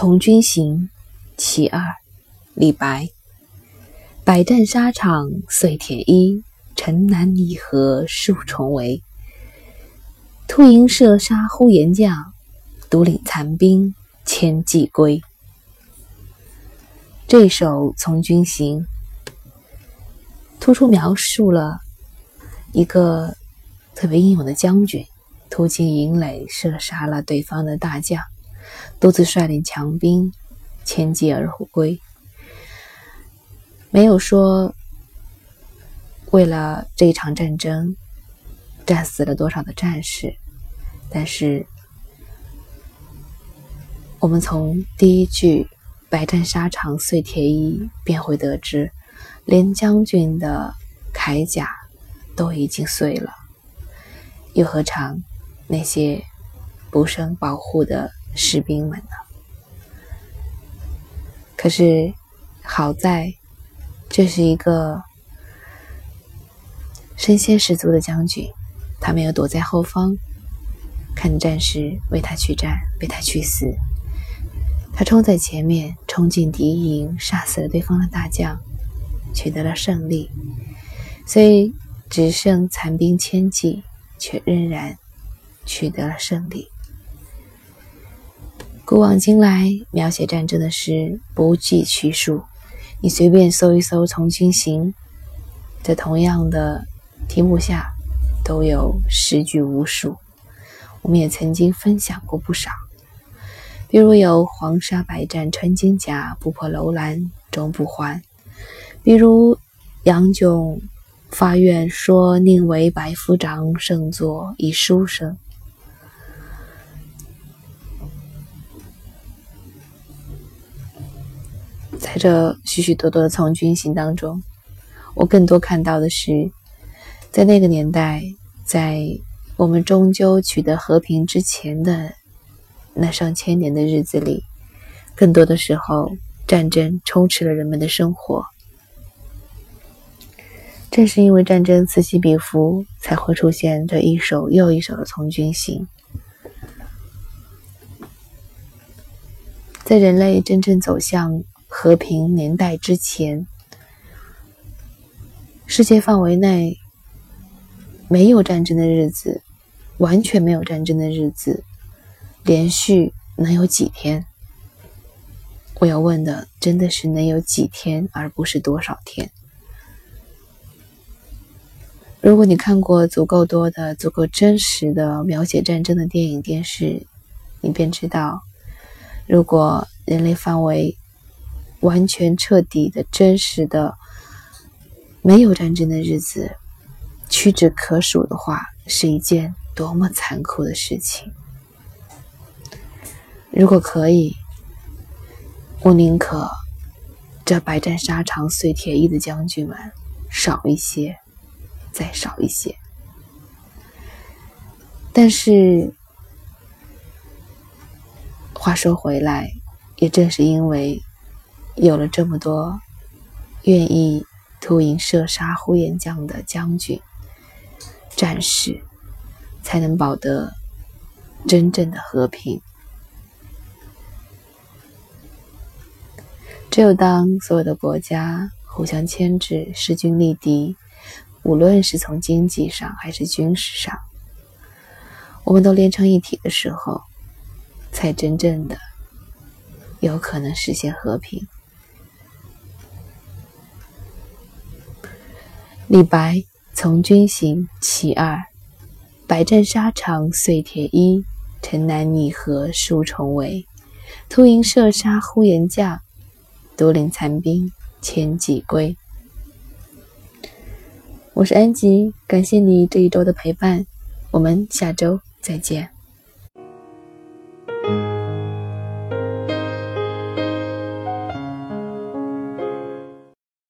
从军行，其二，李白。百战沙场碎铁衣，城南泥河数重围。突营射杀呼延将，独领残兵千骑归。这首《从军行》突出描述了一个特别英勇的将军，突进营垒，射杀了对方的大将，独自率领强兵千骑而归。没有说为了这一场战争战死了多少的战士，但是我们从第一句。百战沙场碎铁衣，便会得知，连将军的铠甲都已经碎了，又何尝那些不胜保护的士兵们呢？可是好在，这是一个身先士卒的将军，他没有躲在后方，看战士为他去战，为他去死。他冲在前面，冲进敌营，杀死了对方的大将，取得了胜利。虽只剩残兵千骑，却仍然取得了胜利。古往今来，描写战争的诗不计其数，你随便搜一搜《从军行》，在同样的题目下都有诗句无数。我们也曾经分享过不少。比如有“黄沙百战穿金甲，不破楼兰终不还”；比如杨炯发愿说：“宁为百夫长，胜作一书生。”在这许许多多的从军行当中，我更多看到的是，在那个年代，在我们终究取得和平之前的。那上千年的日子里，更多的时候，战争充斥了人们的生活。正是因为战争此起彼伏，才会出现这一首又一首的从军行。在人类真正走向和平年代之前，世界范围内没有战争的日子，完全没有战争的日子。连续能有几天？我要问的真的是能有几天，而不是多少天。如果你看过足够多的、足够真实的描写战争的电影、电视，你便知道，如果人类范围完全彻底的、真实的没有战争的日子屈指可数的话，是一件多么残酷的事情。如果可以，我宁可这百战沙场碎铁衣的将军们少一些，再少一些。但是话说回来，也正是因为有了这么多愿意突营射杀呼延将的将军、战士，才能保得真正的和平。只有当所有的国家互相牵制、势均力敌，无论是从经济上还是军事上，我们都连成一体的时候，才真正的有可能实现和平。李白《从军行·其二》：百战沙场碎铁衣，城南泥河数重围。突营射杀呼延将。独领残兵千骑归。我是安吉，感谢你这一周的陪伴，我们下周再见。